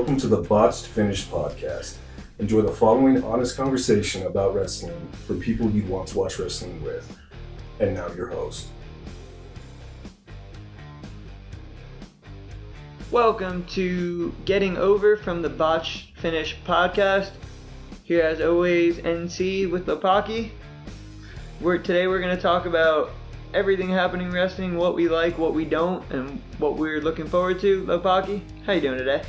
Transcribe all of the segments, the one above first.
Welcome to the Botched Finish podcast. Enjoy the following honest conversation about wrestling for people you'd want to watch wrestling with. And now your host. Welcome to Getting Over from the Botch Finish podcast. Here, as always, NC with Lopaki. We're, today we're going to talk about everything happening in wrestling, what we like, what we don't, and what we're looking forward to. Lopaki, how you doing today?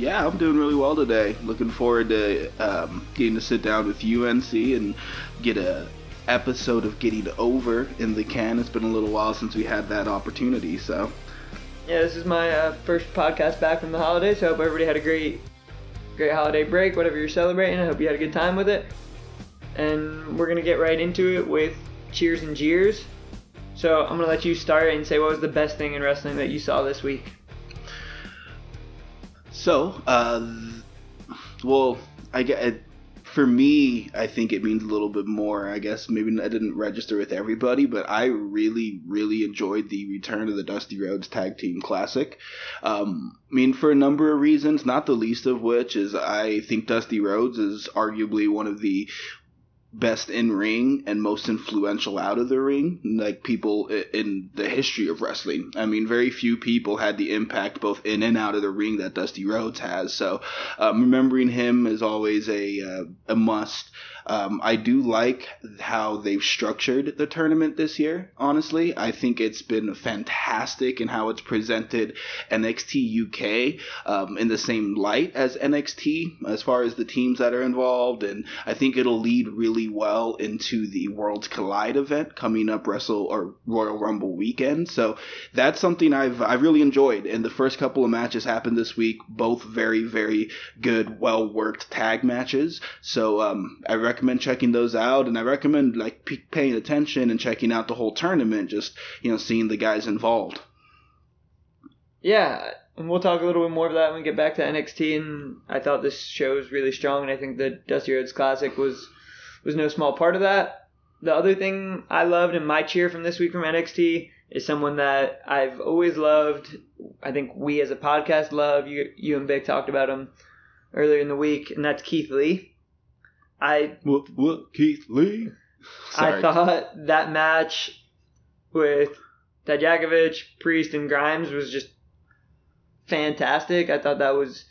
Yeah, I'm doing really well today. Looking forward to um, getting to sit down with UNC and get a episode of Getting Over in the can. It's been a little while since we had that opportunity, so Yeah, this is my uh, first podcast back from the holidays. I hope everybody had a great, great holiday break, whatever you're celebrating. I hope you had a good time with it. And we're gonna get right into it with cheers and jeers. So I'm gonna let you start and say what was the best thing in wrestling that you saw this week. So, uh, well, I get for me, I think it means a little bit more. I guess maybe I didn't register with everybody, but I really, really enjoyed the return of the Dusty Rhodes Tag Team Classic. Um, I mean, for a number of reasons, not the least of which is I think Dusty Rhodes is arguably one of the best in ring and most influential out of the ring, like people in the history of wrestling. I mean, very few people had the impact both in and out of the ring that Dusty Rhodes has. So, um, remembering him is always a uh, a must. Um, I do like how they've structured the tournament this year. Honestly, I think it's been fantastic in how it's presented NXT UK um, in the same light as NXT as far as the teams that are involved, and I think it'll lead really well into the Worlds Collide event coming up Wrestle or Royal Rumble weekend. So that's something I've I really enjoyed. And the first couple of matches happened this week, both very very good, well worked tag matches. So um, I recommend checking those out, and I recommend like p- paying attention and checking out the whole tournament, just you know seeing the guys involved. Yeah, and we'll talk a little bit more of that when we get back to NXT. And I thought this show was really strong, and I think the Dusty Rhodes Classic was was no small part of that. The other thing I loved and my cheer from this week from NXT is someone that I've always loved. I think we as a podcast love. You, you and Vic talked about him earlier in the week, and that's Keith Lee. I What what Keith Lee? I thought that match with Dijakovic, Priest, and Grimes was just fantastic. I thought that was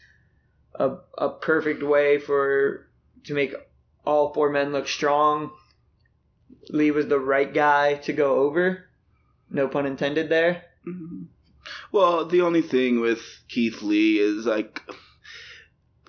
a, a perfect way for to make all four men look strong. Lee was the right guy to go over. No pun intended there. Mhm. Well, the only thing with Keith Lee is like,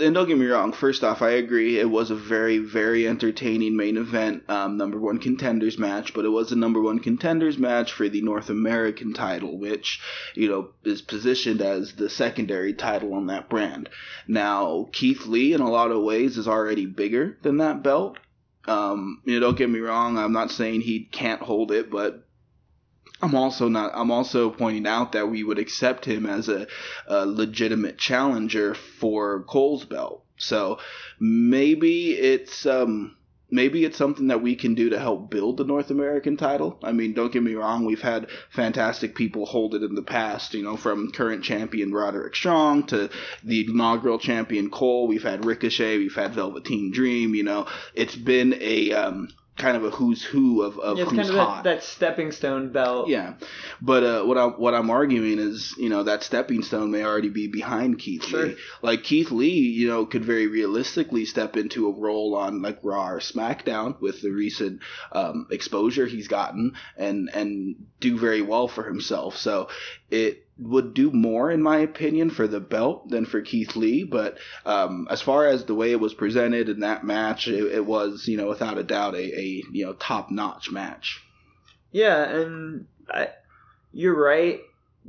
and don't get me wrong. First off, I agree it was a very, very entertaining main event, um, number one contenders match. But it was a number one contenders match for the North American title, which you know is positioned as the secondary title on that brand. Now, Keith Lee, in a lot of ways, is already bigger than that belt. Um, you know, don't get me wrong. I'm not saying he can't hold it, but I'm also not. I'm also pointing out that we would accept him as a, a legitimate challenger for Cole's belt. So maybe it's um maybe it's something that we can do to help build the North American title. I mean, don't get me wrong. We've had fantastic people hold it in the past. You know, from current champion Roderick Strong to the inaugural champion Cole. We've had Ricochet. We've had Velveteen Dream. You know, it's been a um kind of a who's who of, of Yeah, it's who's kind of hot. that, that stepping stone belt. Yeah, but uh, what I what I'm arguing is, you know, that stepping stone may already be behind Keith Sure. Lee. Like Keith Lee, you know, could very realistically step into a role on like Raw or SmackDown with the recent um, exposure he's gotten, and and do very well for himself. So it would do more, in my opinion, for the belt than for Keith Lee. But um, as far as the way it was presented in that match, it, it was, you know, without a doubt, a, a you know top notch match. Yeah, and I, you're right.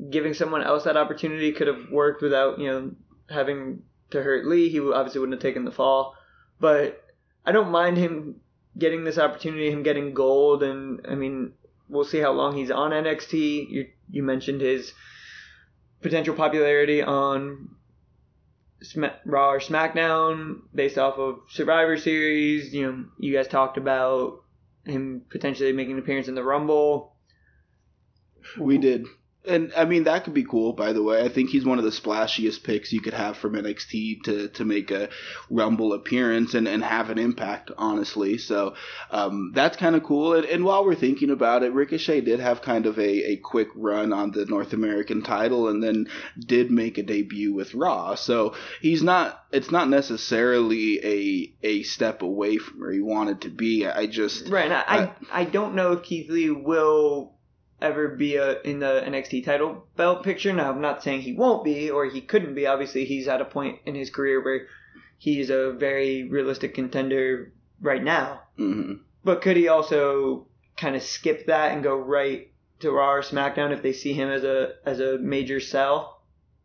Giving someone else that opportunity could have worked without you know having to hurt Lee. He obviously wouldn't have taken the fall, but I don't mind him getting this opportunity. Him getting gold, and I mean we'll see how long he's on NXT. You you mentioned his potential popularity on Sma- Raw or SmackDown based off of Survivor Series. You know, you guys talked about him potentially making an appearance in the Rumble. We did. And I mean that could be cool. By the way, I think he's one of the splashiest picks you could have from NXT to, to make a Rumble appearance and, and have an impact. Honestly, so um, that's kind of cool. And, and while we're thinking about it, Ricochet did have kind of a, a quick run on the North American title, and then did make a debut with Raw. So he's not. It's not necessarily a a step away from where he wanted to be. I just right. I, I I don't know if Keith Lee will ever be a, in the NXT title belt picture. Now, I'm not saying he won't be or he couldn't be. Obviously, he's at a point in his career where he's a very realistic contender right now. mhm. But could he also kind of skip that and go right to Raw or SmackDown if they see him as a as a major sell?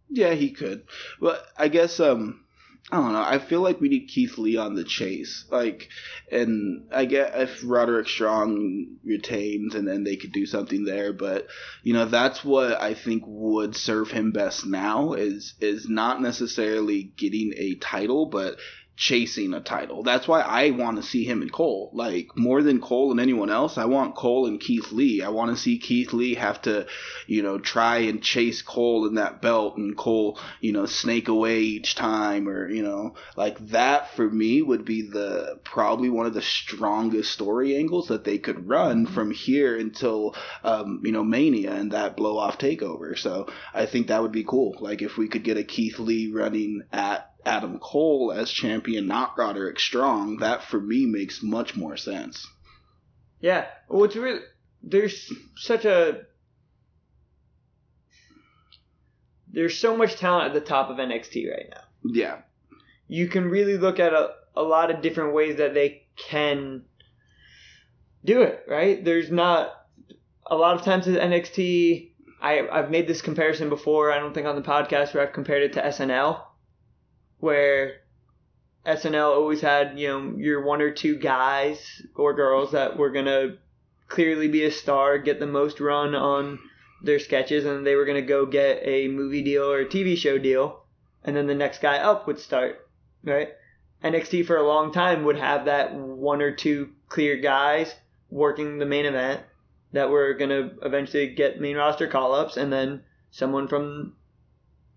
Yeah, he could. But I guess um I don't know. I feel like we need Keith Lee on the chase. Like and I get if Roderick Strong retains and then they could do something there, but you know, that's what I think would serve him best now is is not necessarily getting a title, but chasing a title. That's why I want to see him and Cole. Like more than Cole and anyone else, I want Cole and Keith Lee. I want to see Keith Lee have to, you know, try and chase Cole in that belt and Cole, you know, snake away each time or, you know, like that for me would be the probably one of the strongest story angles that they could run from here until um, you know, Mania and that blow off takeover. So I think that would be cool. Like if we could get a Keith Lee running at Adam Cole as champion, not Roderick Strong, that for me makes much more sense. Yeah. Well, it's really there's such a there's so much talent at the top of NXT right now. Yeah. You can really look at a, a lot of different ways that they can do it, right? There's not a lot of times at NXT I I've made this comparison before, I don't think on the podcast where I've compared it to SNL where SNL always had, you know, your one or two guys or girls that were going to clearly be a star, get the most run on their sketches, and they were going to go get a movie deal or a TV show deal, and then the next guy up would start, right? NXT for a long time would have that one or two clear guys working the main event that were going to eventually get main roster call ups, and then someone from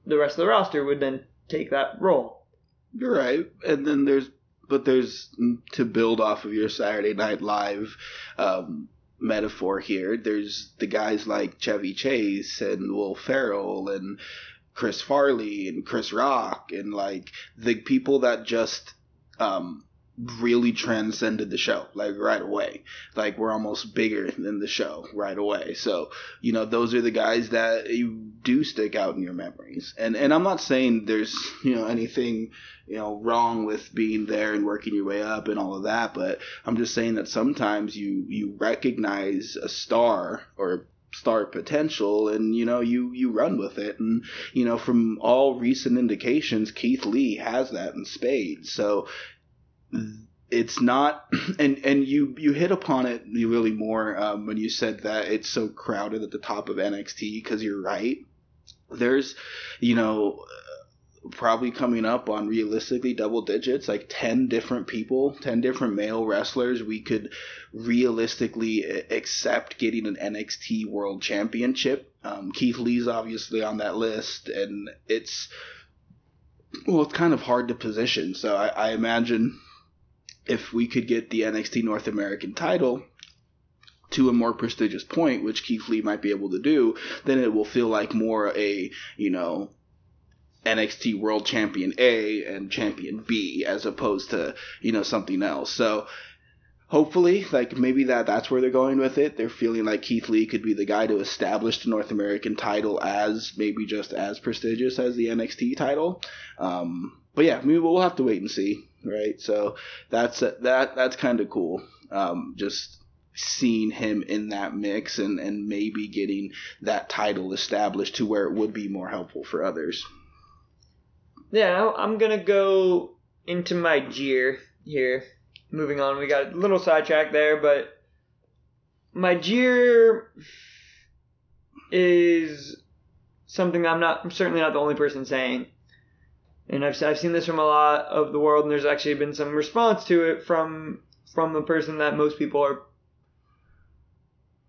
the rest of the roster would then take that role. You're right. And then there's, but there's to build off of your Saturday Night Live um, metaphor here. There's the guys like Chevy Chase and Will Ferrell and Chris Farley and Chris Rock and like the people that just um, really transcended the show like right away. Like we're almost bigger than the show right away. So you know those are the guys that you do stick out in your memories. And and i'm not saying there's you know anything you know wrong with being there and working your way up and all of that but i'm just saying that sometimes you you recognize a star or star potential and you know you you run with it. And you know from all recent indications Keith Lee has that in spades. So it's not and and you you hit upon it really more um, when you said that it's so crowded at the top of NXT because you're right. There's you know probably coming up on realistically double digits like 10 different people 10 different male wrestlers we could realistically accept getting an NXT world championship. Um, Keith Lee's obviously on that list and it's well it's kind of hard to position. So I, I imagine if we could get the NXT North American title to a more prestigious point, which Keith Lee might be able to do, then it will feel like more a, you know, NXT World Champion A and Champion B as opposed to, you know, something else. So hopefully, like maybe that that's where they're going with it. They're feeling like Keith Lee could be the guy to establish the North American title as maybe just as prestigious as the NXT title. Um, but yeah, maybe we'll have to wait and see right? So that's that that's kind of cool. Um, just seeing him in that mix and and maybe getting that title established to where it would be more helpful for others. Yeah, I'm gonna go into my jeer here. Moving on, we got a little sidetrack there, but my jeer is something I'm not. I'm certainly not the only person saying and I've I've seen this from a lot of the world, and there's actually been some response to it from from the person that most people are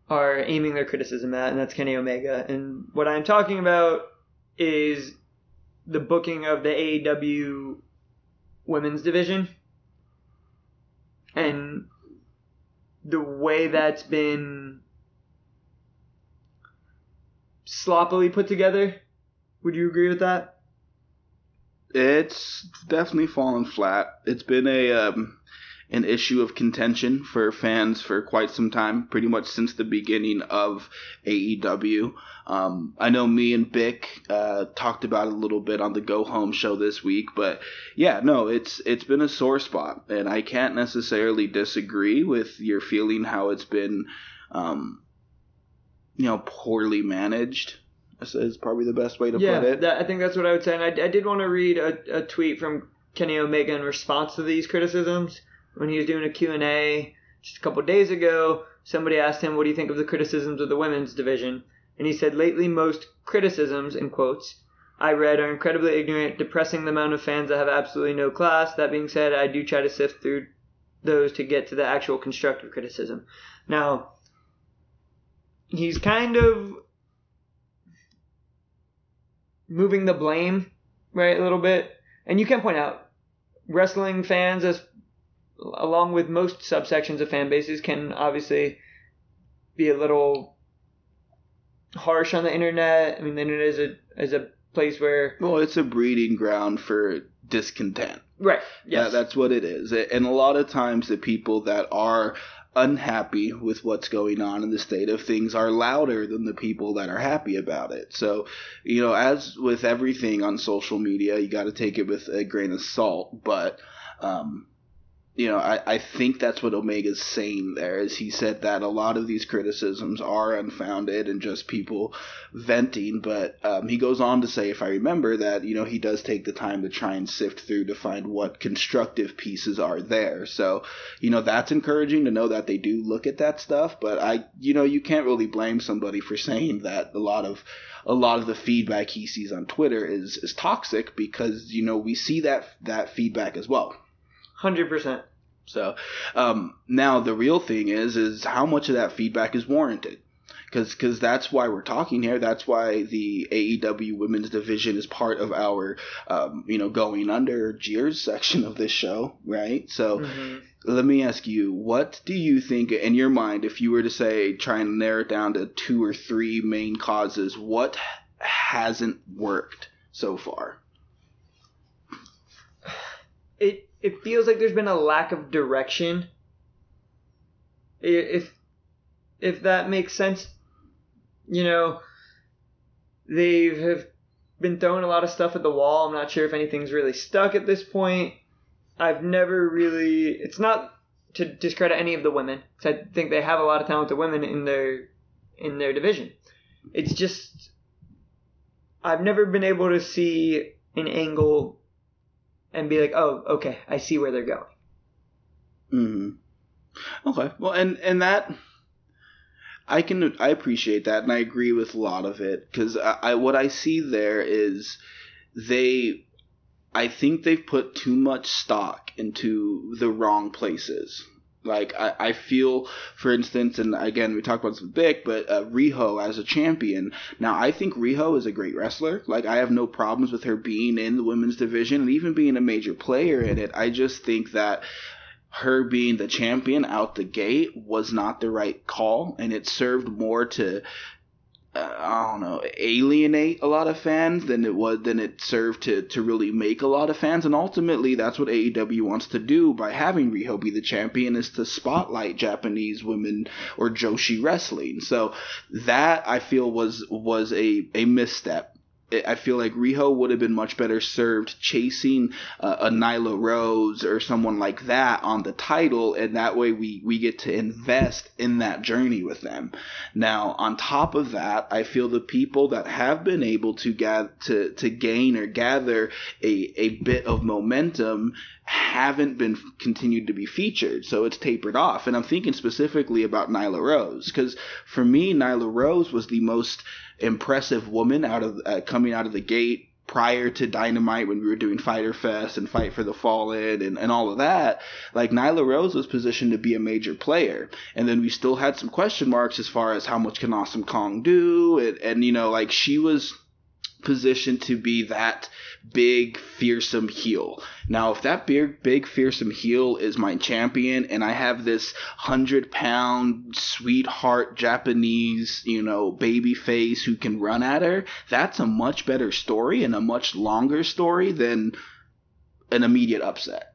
are aiming their criticism at, and that's Kenny Omega. And what I'm talking about is the booking of the AEW women's division and the way that's been sloppily put together. Would you agree with that? It's definitely fallen flat. It's been a um, an issue of contention for fans for quite some time, pretty much since the beginning of AEW. Um, I know me and Vic uh, talked about it a little bit on the Go Home show this week, but yeah, no, it's it's been a sore spot, and I can't necessarily disagree with your feeling how it's been, um, you know, poorly managed. Is probably the best way to yeah, put it. That, I think that's what I would say. And I, I did want to read a, a tweet from Kenny Omega in response to these criticisms when he was doing a Q&A just a couple days ago. Somebody asked him, "What do you think of the criticisms of the women's division?" And he said, "Lately, most criticisms, in quotes, I read are incredibly ignorant, depressing the amount of fans that have absolutely no class. That being said, I do try to sift through those to get to the actual constructive criticism." Now, he's kind of moving the blame right a little bit, and you can point out wrestling fans as along with most subsections of fan bases can obviously be a little harsh on the internet. I mean, the internet is a is a place where well, it's a breeding ground for discontent. Right. Yes. That, that's what it is. And a lot of times, the people that are unhappy with what's going on in the state of things are louder than the people that are happy about it. So, you know, as with everything on social media, you got to take it with a grain of salt. But, um, you know, I, I think that's what Omega's saying there is he said that a lot of these criticisms are unfounded and just people venting. But um, he goes on to say, if I remember, that, you know, he does take the time to try and sift through to find what constructive pieces are there. So, you know, that's encouraging to know that they do look at that stuff. But I, you know, you can't really blame somebody for saying that a lot of a lot of the feedback he sees on Twitter is is toxic because you know we see that that feedback as well. Hundred percent. So um, now the real thing is is how much of that feedback is warranted. Because cause that's why we're talking here. That's why the AEW women's division is part of our, um, you know, going under jeers section of this show, right? So mm-hmm. let me ask you, what do you think in your mind, if you were to say, try and narrow it down to two or three main causes, what hasn't worked so far? It it feels like there's been a lack of direction. If if that makes sense, you know, they have been throwing a lot of stuff at the wall. I'm not sure if anything's really stuck at this point. I've never really. It's not to discredit any of the women because I think they have a lot of talented women in their in their division. It's just I've never been able to see an angle and be like, oh, okay, I see where they're going. Hmm. Okay. Well, and and that I can I appreciate that, and I agree with a lot of it because I, I what I see there is they I think they've put too much stock into the wrong places. Like I, I feel, for instance, and again we talked about this with Vic, but uh, Riho as a champion. Now I think Riho is a great wrestler. Like I have no problems with her being in the women's division and even being a major player in it. I just think that her being the champion out the gate was not the right call, and it served more to uh, I don't know, alienate a lot of fans than it was than it served to to really make a lot of fans. And ultimately, that's what AEW wants to do by having Riho be the champion is to spotlight Japanese women or Joshi wrestling. So that I feel was was a a misstep I feel like Riho would have been much better served chasing uh, a Nyla Rose or someone like that on the title, and that way we we get to invest in that journey with them. Now, on top of that, I feel the people that have been able to gather to to gain or gather a a bit of momentum haven't been continued to be featured, so it's tapered off. And I'm thinking specifically about Nyla Rose because for me, Nyla Rose was the most impressive woman out of uh, coming out of the gate prior to Dynamite when we were doing Fighter Fest and Fight for the Fallen and, and all of that, like Nyla Rose was positioned to be a major player. And then we still had some question marks as far as how much can Awesome Kong do. And, and you know, like she was positioned to be that big fearsome heel. Now, if that big big fearsome heel is my champion, and I have this hundred pound sweetheart Japanese, you know, baby face who can run at her, that's a much better story and a much longer story than an immediate upset.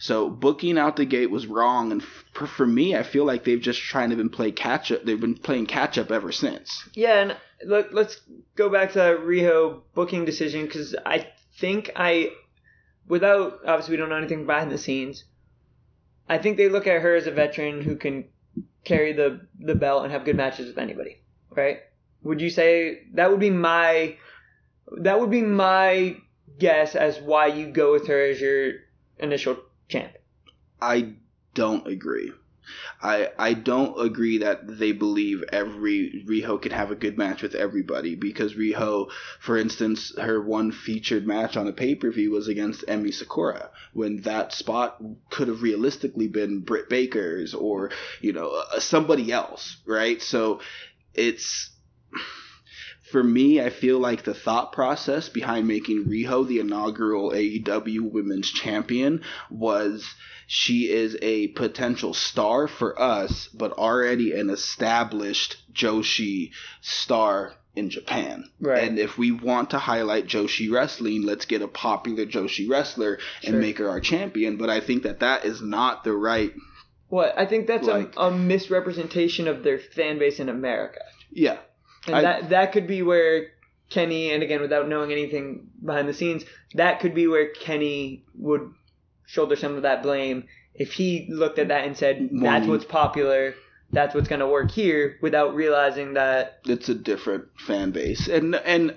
So booking out the gate was wrong, and for, for me, I feel like they've just trying to been play catch up. They've been playing catch up ever since. Yeah, and let, let's go back to that Riho booking decision because I think I, without obviously we don't know anything behind the scenes, I think they look at her as a veteran who can carry the the belt and have good matches with anybody, right? Would you say that would be my that would be my guess as why you go with her as your initial champ? I don't agree. I I don't agree that they believe every Riho can have a good match with everybody because Riho, for instance, her one featured match on a pay per view was against Emi Sakura when that spot could have realistically been Britt Baker's or you know uh, somebody else, right? So it's for me, I feel like the thought process behind making Riho the inaugural AEW Women's Champion was she is a potential star for us, but already an established Joshi star in Japan. Right. And if we want to highlight Joshi wrestling, let's get a popular Joshi wrestler and Sure. make her our champion. But I think that that is not the right. What I think that's Like- a, a misrepresentation of their fan base in America, Yeah. And I- that that could be where Kenny, and again without knowing anything behind the scenes, that could be where Kenny would shoulder some of that blame if he looked at that and said, "That's what's popular." That's what's gonna work here, without realizing that it's a different fan base and and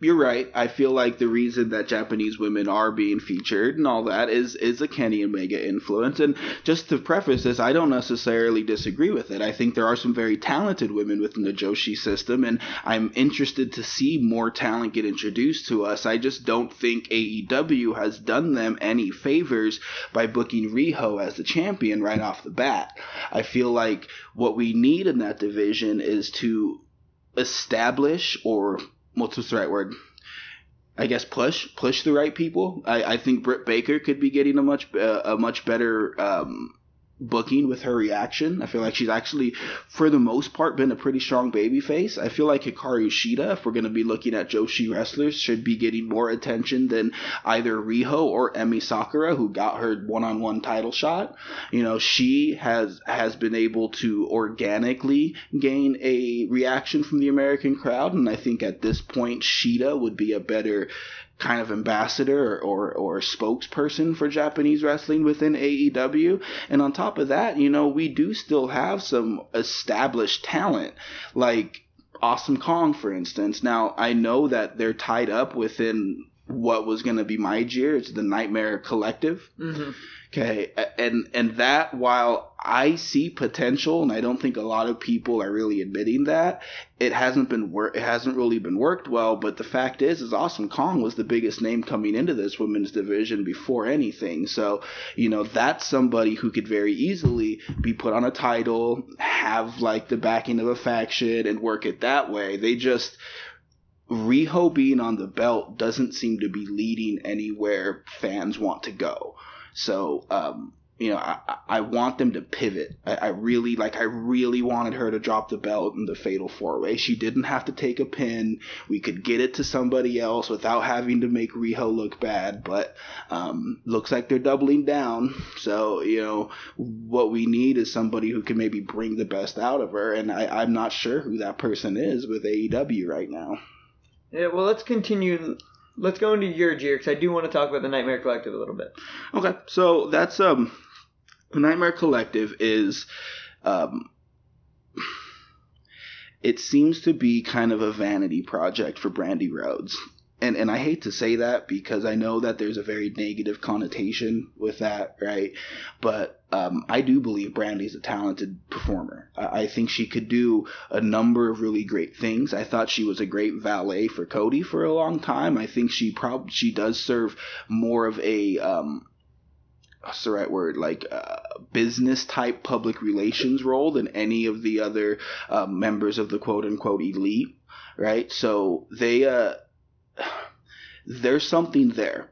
you're right. I feel like the reason that japanese women are being featured and all that is is a kenny omega influence. And just to preface this i don't necessarily disagree with it. I think there are some very talented women within the joshi system and i'm interested to see more talent get introduced to us. I just don't think aew has done them any favors by booking riho as the champion right off the bat. I feel like what we need in that division is to establish or what's the right word? I guess push push the right people. I, I think Britt Baker could be getting a much uh, a much better um, booking with her reaction. I feel like she's actually, for the most part, been a pretty strong baby face. I feel like Hikaru Shida, if we're going to be looking at Joshi wrestlers, should be getting more attention than either Riho or Emi Sakura, who got her one-on-one title shot. You know, she has has been able to organically gain a reaction from the American crowd, and I think at this point, Shida would be a better kind of ambassador or, or, or spokesperson for Japanese wrestling within AEW. And on top of that, you know, we do still have some established talent like Awesome Kong, for instance. Now, I know that they're tied up within what was going to be my year. It's the Nightmare Collective. hmm Okay, and and that while I see potential, and I don't think a lot of people are really admitting that it hasn't been wor- it hasn't really been worked well. But the fact is, is Awesome Kong was the biggest name coming into this women's division before anything. So you know that's somebody who could very easily be put on a title, have like the backing of a faction, and work it that way. They just Riho being on the belt doesn't seem to be leading anywhere fans want to go. So, um, you know, I, I- want them to pivot. I, I really like. I really wanted her to drop the belt in the Fatal Four Way. She didn't have to take a pin. We could get it to somebody else without having to make Riho look bad. But um, looks like they're doubling down. So you know, what we need is somebody who can maybe bring the best out of her. And I, I'm not sure who that person is with AEW right now. Yeah, well, let's continue. Let's go into your year because I do want to talk about the Nightmare Collective a little bit. Okay, so that's um, the Nightmare Collective is um, it seems to be kind of a vanity project for Brandi Rhodes. And and I hate to say that because I know that there's a very negative connotation with that, right? But um, I do believe Brandi's a talented performer. I, I, think she could do a number of really great things. I thought she was a great valet for Cody for a long time. I think she probably she does serve more of a um, what's the right word like uh, business type public relations role than any of the other uh, members of the quote unquote elite right so they uh there's something there.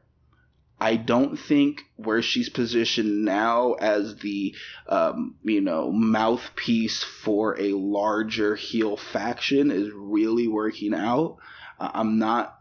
I don't think where she's positioned now as the, um, you know, mouthpiece for a larger heel faction is really working out. I'm not.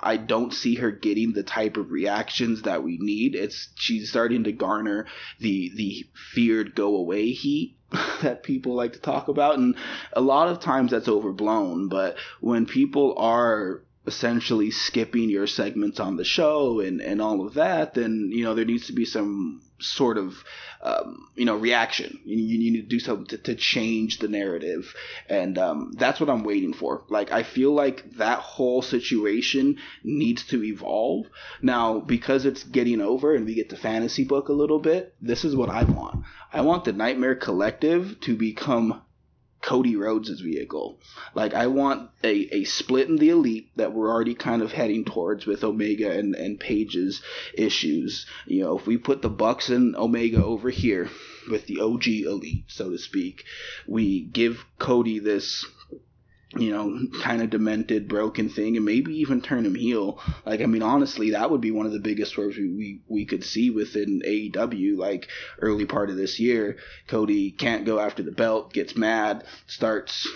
I don't see her getting the type of reactions that we need. It's she's starting to garner the the feared go away heat that people like to talk about, and a lot of times that's overblown. But when people are essentially skipping your segments on the show and, and all of that, then you know there needs to be some sort of um, you know reaction. You, you, need to do something to, to change the narrative, and um, that's what I'm waiting for. Like I feel like that whole situation needs to evolve now because it's getting over and we get to fantasy book a little bit. This is what I want. I want the Nightmare Collective to become Cody Rhodes' vehicle. Like I want a, a split in the elite that we're already kind of heading towards with Omega and, and Page's issues. You know, if we put the Bucks and Omega over here with the OG elite, so to speak, we give Cody this you know, kind of demented, broken thing, and maybe even turn him heel. Like, I mean, honestly, that would be one of the biggest swerves we, we, we could see within AEW, like, early part of this year. Cody can't go after the belt, gets mad, starts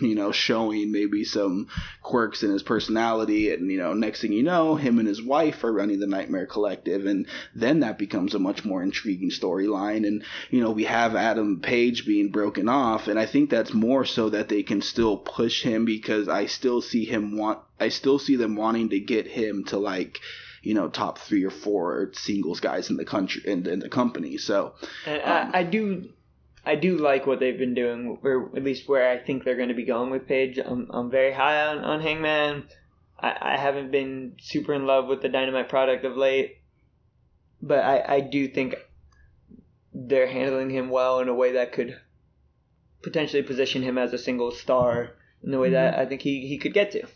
you know, showing maybe some quirks in his personality. And, you know, next thing you know, him and his wife are running the Nightmare Collective. And then that becomes a much more intriguing storyline. And, you know, we have Adam Page being broken off. And I think that's more so that they can still push him because I still see him want, I still see them wanting to get him to like, you know top three or four singles guys in the country in, in the company. So um, I, I, do I do like what they've been doing, or at least where I think they're going to be going with Page. I'm, I'm very high on, on Hangman. I, I haven't been super in love with the Dynamite product of late, but I, I do think they're handling him well in a way that could potentially position him as a single star in the way that mm-hmm. I think he, he could get to.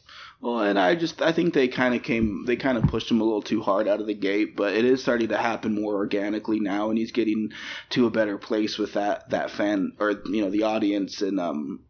Well, and I just I think they kind of came they kind of pushed him a little too hard out of the gate, but it is starting to happen more organically now, and he's getting to a better place with that that fan or you know the audience and um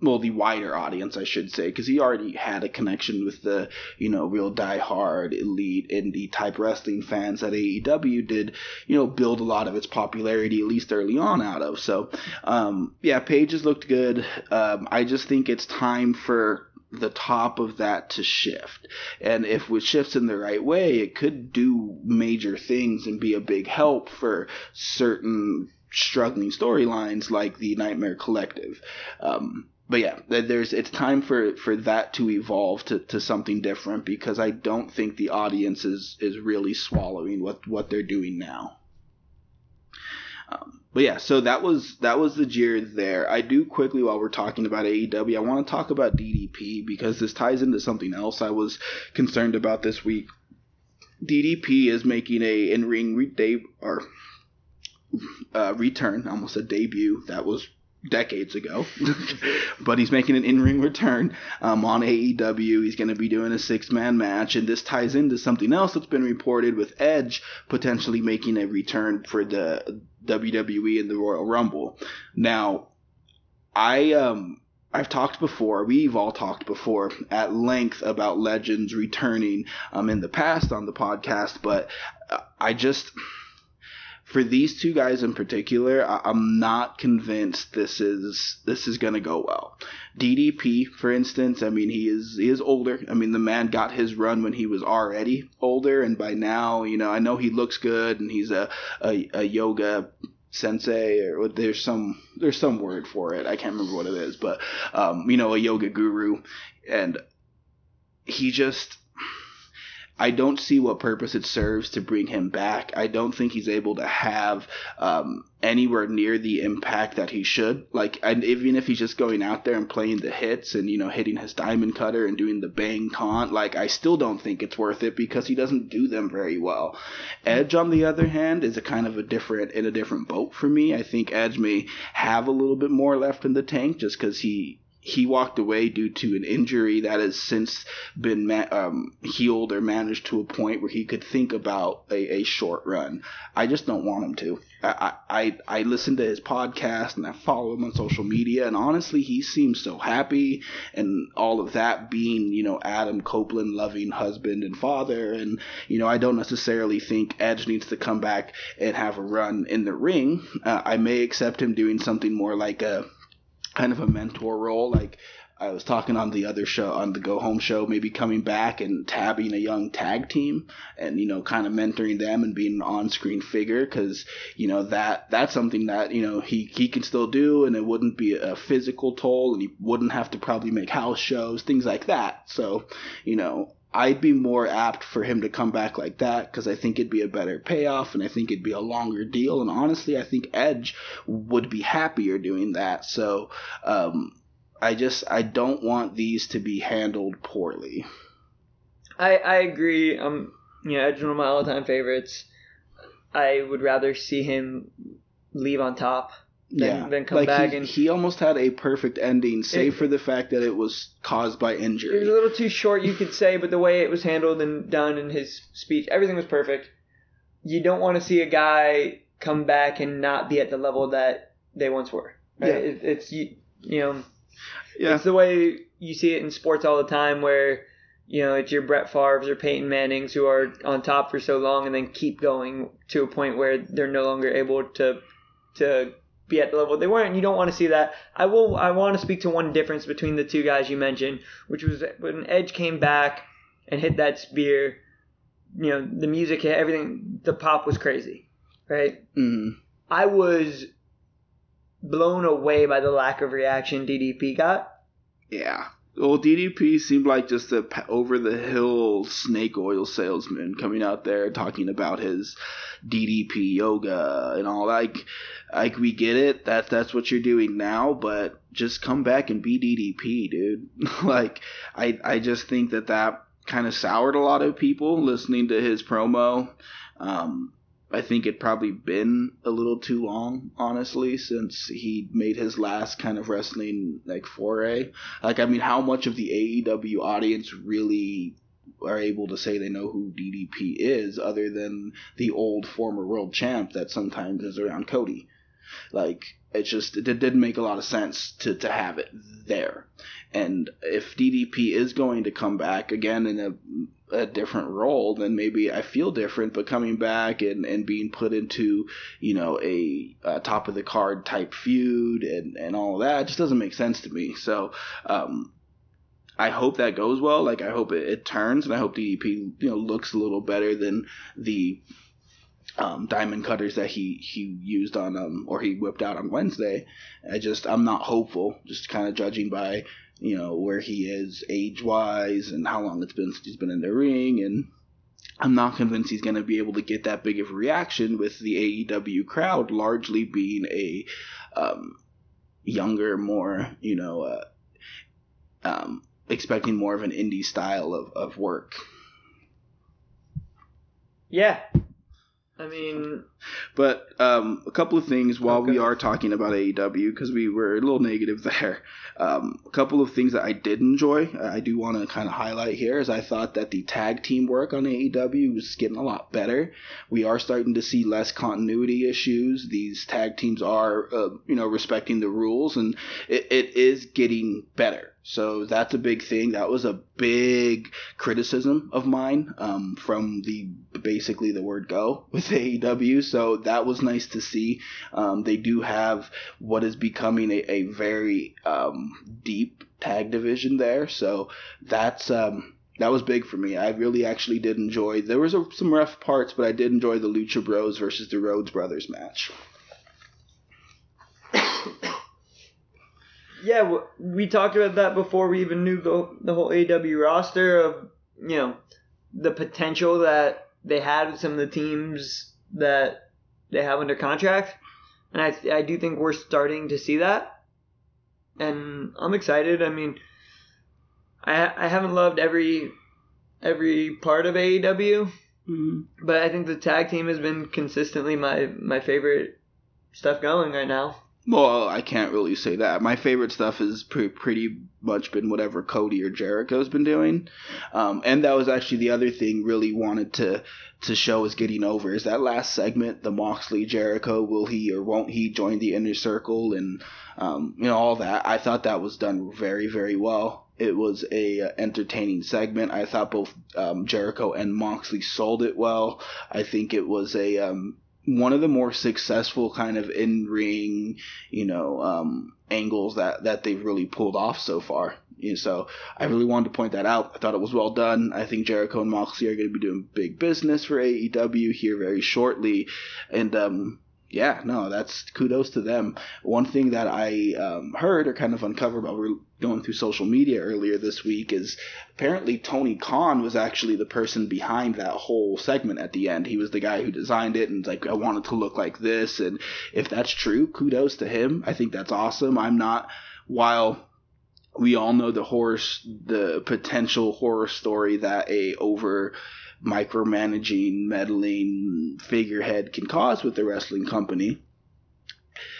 well the wider audience I should say because he already had a connection with the you know real die-hard elite indie type wrestling fans that AEW did you know build a lot of its popularity at least early on out of. So um yeah Pages looked good. Um I just think it's time for the top of that to shift. And if it shifts in the right way, it could do major things and be a big help for certain struggling storylines like the Nightmare Collective. Um, but yeah, there's it's time for for that to evolve to, to something different because I don't think the audience is is really swallowing what what they're doing now. Um, but yeah, so that was that was the jeer there. I do quickly while we're talking about AEW, I want to talk about DDP because this ties into something else I was concerned about this week. DDP is making a in ring re- de- or uh, return, almost a debut. That was decades ago, but he's making an in-ring return um, on AEW. He's going to be doing a six-man match, and this ties into something else that's been reported with Edge potentially making a return for the WWE in the Royal Rumble. Now, I um I've talked before, we've all talked before at length about legends returning um, in the past on the podcast, but I just for these two guys in particular, I- am not convinced this is this is gonna go well. DDP, for instance, I mean he is he is older. I mean the man got his run when he was already older, and by now, you know, I know he looks good and he's a a, a yoga sensei or there's some there's some word for it. I can't remember what it is, but um, you know, a yoga guru, and he just I don't see what purpose it serves to bring him back. I don't think he's able to have um, anywhere near the impact that he should. Like, and even if he's just going out there and playing the hits and you know hitting his diamond cutter and doing the bang taunt, like I still don't think it's worth it because he doesn't do them very well. Edge, on the other hand, is a kind of a different in a different boat for me. I think Edge may have a little bit more left in the tank just because he he walked away due to an injury that has since been ma- um, healed or managed to a point where he could think about a, a short run. I just don't want him to. I, I I listen to his podcast and I follow him on social media, and honestly, he seems so happy and all of that being you know Adam Copeland loving husband and father, and you know I don't necessarily think Edge needs to come back and have a run in the ring. Uh, I may accept him doing something more like a kind of a mentor role. Like I was talking on the other show, on the Go Home show, maybe coming back and tabbing a young tag team and, you know, kind of mentoring them and being an on screen figure because, you know, that that's something that, you know, he, he can still do and it wouldn't be a physical toll and he wouldn't have to probably make house shows, things like that. So, you know, I'd be more apt for him to come back like that because I think it'd be a better payoff and I think it'd be a longer deal. And honestly, I think Edge would be happier doing that. So, um, I just I don't want these to be handled poorly. I I agree. Um, you know, Edge one of my all time favorites. I would rather see him leave on top than, yeah, than come like back he, and he almost had a perfect ending, save It- for the fact that it was caused by injury. It was a little too short, you could say, but the way it was handled and done in his speech, everything was perfect. You don't want to see a guy come back and not be at the level that they once were. Right? Yeah. It, it's you, you know, Yeah, it's the way you see it in sports all the time, where you know it's your Brett Favre's or Peyton Manning's who are on top for so long and then keep going to a point where they're no longer able to to be at the level they weren't. And you don't want to see that. I will. I want to speak to one difference between the two guys you mentioned, which was when Edge came back and hit that spear. You know, the music hit, everything. The pop was crazy, right? Mhm. I was blown away by the lack of reaction DDP got. yeah. Well, DDP seemed like just a over the hill snake oil salesman coming out there talking about his DDP yoga and all. Like, like we get it. That that's what you're doing now, but just come back and be DDP, dude. like, I I just think that that kind of soured a lot of people listening to his promo. Um, I think it probably been a little too long, honestly, since he made his last kind of wrestling like foray. Like, I mean, how much of the AEW audience really are able to say they know who DDP is, other than the old former world champ that sometimes is around Cody? Like, it just it didn't make a lot of sense to to have it there. And if DDP is going to come back again in a a different role, then maybe I feel different. But coming back and, and being put into, you know, a, a top of the card type feud and, and all that just doesn't make sense to me. So, um, I hope that goes well. Like I hope it, it turns, and I hope DDP you know looks a little better than the um, diamond cutters that he he used on um or he whipped out on Wednesday. I just I'm not hopeful. Just kind of judging by you know where he is age wise and how long it's been since he's been in the ring and I'm not convinced he's going to be able to get that big of a reaction with the AEW crowd largely being a um, younger, more you know, uh, um, expecting more of an indie style of, of work. Yeah. I mean, But um, a couple of things while we are talking about AEW, because we were a little negative there. Um, a couple of things that I did enjoy, uh, I do want to kind of highlight here, is I thought that the tag team work on AEW was getting a lot better. We are starting to see less continuity issues. These tag teams are, uh, you know, respecting the rules, and it, it is getting better. So that's a big thing. That was a big criticism of mine um, from the basically the word go with AEW. So that was nice to see. Um, they do have what is becoming a, a very um, deep tag division there. So that's um, that was big for me. I really actually did enjoy. There was a, some rough parts, but I did enjoy the Lucha Bros versus the Rhodes Brothers match. yeah, we talked about that before we even knew the the whole AW roster of you know the potential that they had with some of the teams that they have under contract, and I I do think we're starting to see that, and I'm excited. I mean, I I haven't loved every every part of AEW, Mm-hmm. but I think the tag team has been consistently my my favorite stuff going right now. Well, I can't really say that. My favorite stuff has pre- pretty much been whatever Cody or Jericho's been doing, um, and that was actually the other thing really wanted to to show is getting over is that last segment, the Moxley Jericho, will he or won't he join the inner circle, and um, you know all that. I thought that was done very very well. It was a uh, entertaining segment. I thought both um, Jericho and Moxley sold it well. I think it was a um, one of the more successful kind of in ring, you know, um, angles that that they've really pulled off so far. Know, so I really wanted to point that out. I thought it was well done. I think Jericho and Moxley are going to be doing big business for AEW here very shortly, and um, yeah, no, that's kudos to them. One thing that I um, heard or kind of uncovered while we are going through social media earlier this week is apparently Tony Khan was actually the person behind that whole segment at the end. He was the guy who designed it and like I wanted to look like this. And if that's true, kudos to him. I think that's awesome. I'm not while we all know the horror, the potential horror story that a over micromanaging, meddling figurehead can cause with the wrestling company.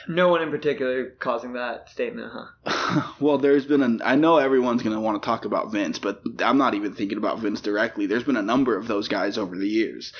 No one in particular causing that statement, huh? well, there's been an. I know everyone's going to want to talk about Vince, but I'm not even thinking about Vince directly. There's been a number of those guys over the years.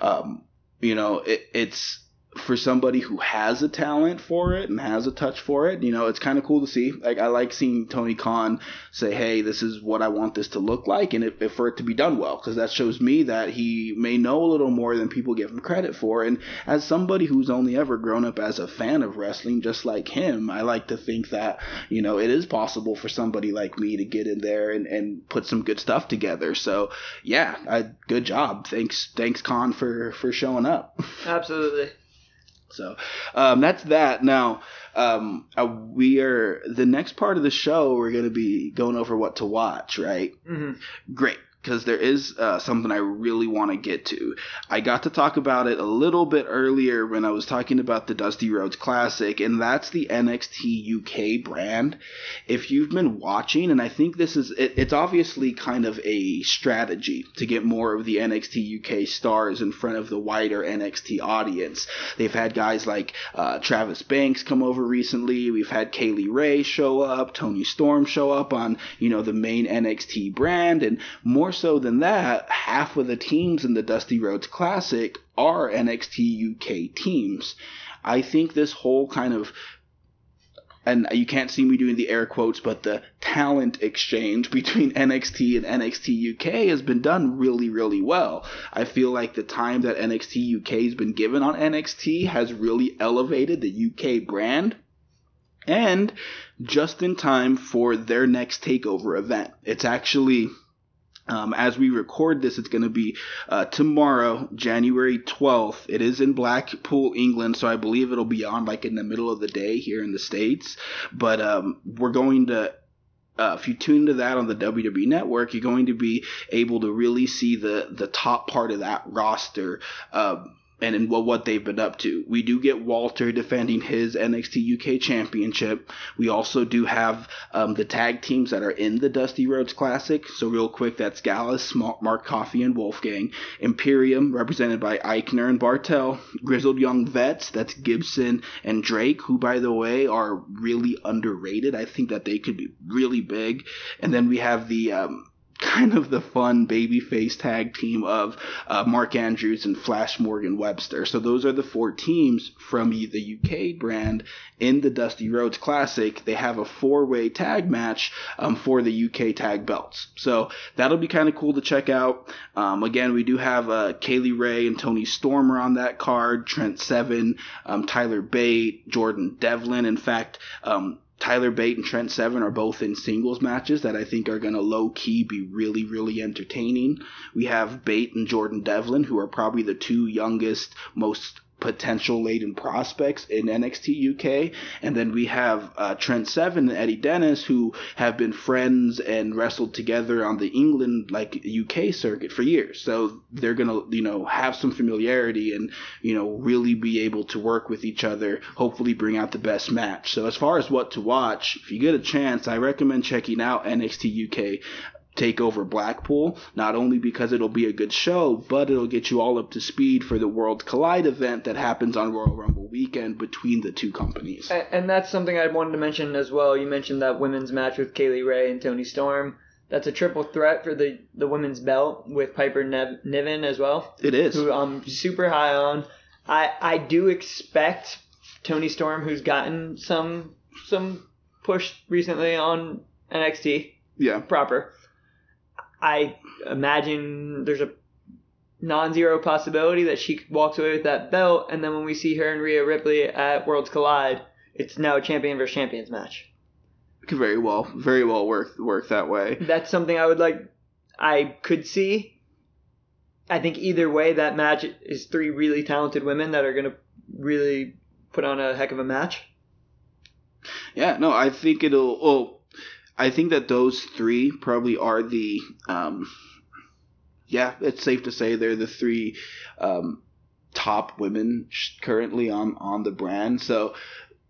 Um, you know, it, it's for somebody who has a talent for it and has a touch for it, you know, it's kind of cool to see. Like I like seeing Tony Khan say, "Hey, this is what I want this to look like," and if, for it to be done well, because that shows me that he may know a little more than people give him credit for. And as somebody who's only ever grown up as a fan of wrestling, just like him, I like to think that you know it is possible for somebody like me to get in there and, and put some good stuff together. So yeah, I, good job. Thanks, thanks, Khan for for showing up. Absolutely. So um, that's that. Now um, uh, we are the next part of the show. We're going to be going over what to watch, right? hmm Great, because there is uh, something I really want to get to. I got to talk about it a little bit earlier when I was talking about the Dusty Rhodes Classic, and that's the NXT UK brand. If you've been watching, and I think this is, it, it's obviously kind of a strategy to get more of the NXT UK stars in front of the wider NXT audience. They've had guys like uh, Travis Banks come over recently. We've had Kay Lee Ray show up, Toni Storm show up on, you know, the main NXT brand, and more so than that, half of the teams in the Dusty Rhodes Classic are NXT UK teams. I think this whole kind of and you can't see me doing the air quotes, but the talent exchange between NXT and NXT UK has been done really, really well. I feel like the time that NXT UK has been given on NXT has really elevated the UK brand. And just in time for their next takeover event. It's actually um, as we record this, it's going to be uh, tomorrow, January 12th. It is in Blackpool, England, so I believe it'll be on like in the middle of the day here in the States. But um, we're going to. Uh, if you tune into that on the WWE Network, you're going to be able to really see the the top part of that roster. Um, and what, what they've been up to. We do get Walter defending his NXT UK championship. We also do have um, the tag teams that are in the Dusty Rhodes Classic. So, real quick, that's Gallus, Mark Coffey, and Wolfgang. Imperium, represented by Aichner and Barthel. Grizzled Young Vets, that's Gibson and Drake, who, by the way, are really underrated. I think that they could be really big. And then we have the. Um, kind of the fun babyface tag team of uh, Mark Andrews and Flash Morgan Webster. So those are the four teams from the UK brand in the Dusty Rhodes Classic. They have a four-way tag match um, for the UK tag belts. So that'll be kind of cool to check out. Um, again, we do have uh, Kay Lee Ray and Tony Stormer on that card. Trent Seven, um, Tyler Bate, Jordan Devlin. In fact. Um, Tyler Bate and Trent Seven are both in singles matches that I think are going to low key be really, really entertaining. We have Bate and Jordan Devlin, who are probably the two youngest, most potential laden prospects in NXT UK. And then we have uh, Trent Seven and Eddie Dennis, who have been friends and wrestled together on the England, like UK circuit for years. So they're to, you know, have some familiarity and, you know, really be able to work with each other, hopefully bring out the best match. So as far as what to watch, if you get a chance, I recommend checking out NXT UK take over Blackpool, not only because it'll be a good show, but it'll get you all up to speed for the World Collide event that happens on Royal Rumble weekend between the two companies. And, and that's something I wanted to mention as well. You mentioned that women's match with Kay Lee Ray and Toni Storm. That's a triple threat for the, the women's belt with Piper Nev- Niven as well. It is. Who I'm super high on. I, I do expect Toni Storm, who's gotten some some push recently on NXT Yeah. proper. I imagine there's a non-zero possibility that she walks away with that belt, and then when we see her and Rhea Ripley at Worlds Collide, it's now a champion versus champions match. Could very well, very well work work that way. That's something I would like. I could see. I think either way, that match is three really talented women that are going to really put on a heck of a match. Yeah, no, I think it'll. Well, I think that those three probably are the. Um, yeah, it's safe to say they're the three um, top women currently on on the brand. So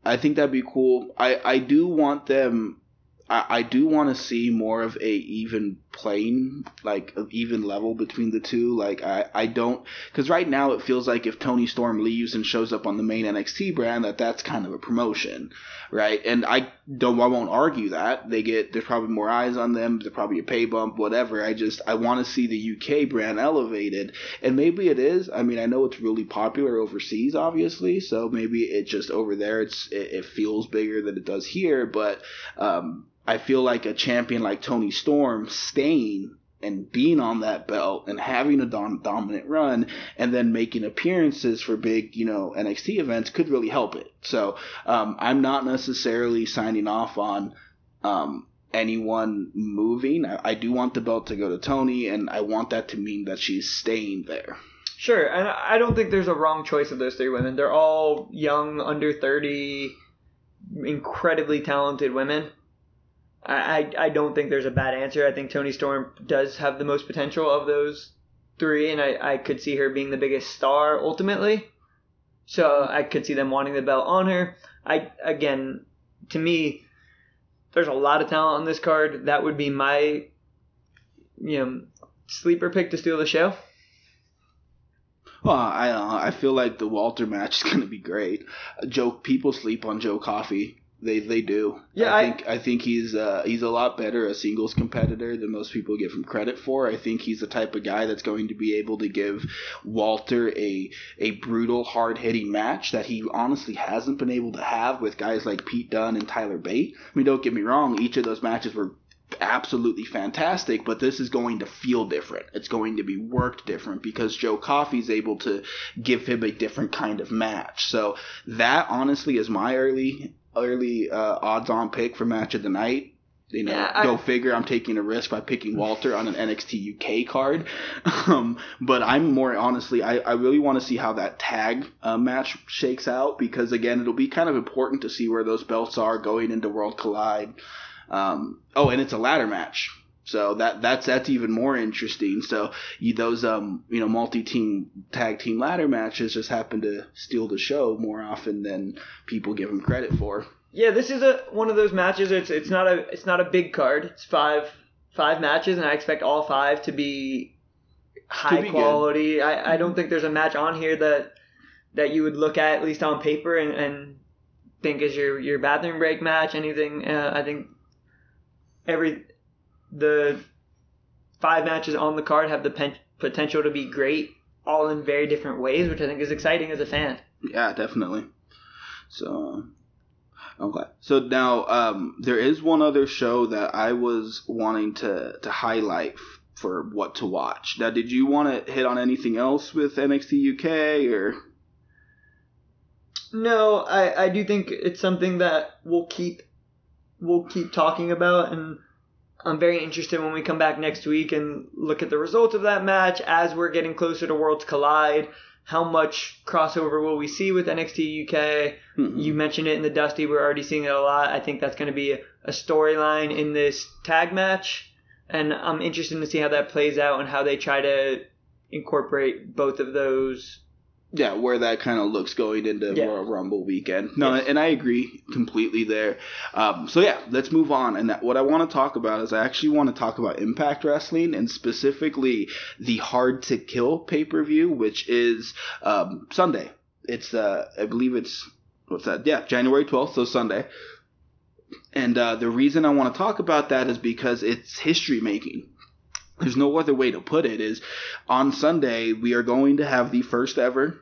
I think that'd be cool. I I do want them. I, I do want to see more of a even playing, like an even level between the two. Like I, I don't, because right now it feels like if Toni Storm leaves and shows up on the main NXT brand, that that's kind of a promotion, right? And I don't, I won't argue that they get there's probably more eyes on them. There's probably a pay bump, whatever. I just I want to see the UK brand elevated, and maybe it is. I mean, I know it's really popular overseas, obviously, so maybe it just over there it's it, it feels bigger than it does here, but. um I feel like a champion like Toni Storm staying and being on that belt and having a dom- dominant run and then making appearances for big, you know, NXT events could really help it. So um, I'm not necessarily signing off on um, anyone moving. I, I do want the belt to go to Toni, and I want that to mean that she's staying there. Sure, and I don't think there's a wrong choice of those three women. They're all young, under 30, incredibly talented women. I, I, don't think there's a bad answer. I think Toni Storm does have the most potential of those three, and I, I could see her being the biggest star ultimately. So I could see them wanting the belt on her. I again, to me, there's a lot of talent on this card. That would be my, you know, sleeper pick to steal the show. Well, I uh, I feel like the Walter match is to be great. Joe, people sleep on Joe Coffey. They they do. Yeah, I I- think I think he's uh, he's a lot better a singles competitor than most people give him credit for. I think he's the type of guy that's going to be able to give Walter a a brutal, hard hitting match that he honestly hasn't been able to have with guys like Pete Dunne and Tyler Bate. I mean, don't get me wrong, each of those matches were absolutely fantastic, but this is going to feel different. It's going to be worked different because Joe Coffey's able to give him a different kind of match. So that honestly is my early early uh, odds on pick for match of the night. You know, Yeah, I- go figure. I'm taking a risk by picking Walter on an NXT UK card. Um, but I'm more honestly, I, I really want to see how that tag uh, match shakes out because again, it'll be kind of important to see where those belts are going into World Collide. Um, oh, and it's a ladder match. So that that's that's even more interesting. So you, those um you know multi-team tag team ladder matches just happen to steal the show more often than people give them credit for. Yeah, this is a one of those matches. It's it's not a it's not a big card. It's five five matches, and I expect all five to be high be good. quality. I, I don't think there's a match on here that that you would look at at least on paper and, and think is your your bathroom break match. Anything? Uh, I think every the five matches on the card have the pen, potential to be great, all in very different ways, which I think is exciting as a fan. Yeah, definitely. So, okay. So now, um, there is one other show that I was wanting to to highlight f- for what to watch. Now, did you want to hit on anything else with NXT UK or? No, I, I do think it's something that we'll keep we'll keep talking about and I'm very interested when we come back next week and look at the results of that match as we're getting closer to Worlds Collide how much crossover will we see with NXT UK? Mhm. You mentioned it in the Dusty. We're already seeing it a lot. I think that's going to be a storyline in this tag match, and I'm interested to see how that plays out and how they try to incorporate both of those. Yeah, where that kind of looks going into Yeah. Royal Rumble weekend. No, Yes. and I agree completely there. Um, so yeah, let's move on. And that, what I want to talk about is I actually want to talk about Impact Wrestling and specifically the Hard to Kill pay per view, which is um, Sunday. It's uh, I believe it's what's that? Yeah, January twelfth, so Sunday. And uh, the reason I want to talk about that is because it's history making. There's no other way to put it. Is on Sunday we are going to have the first ever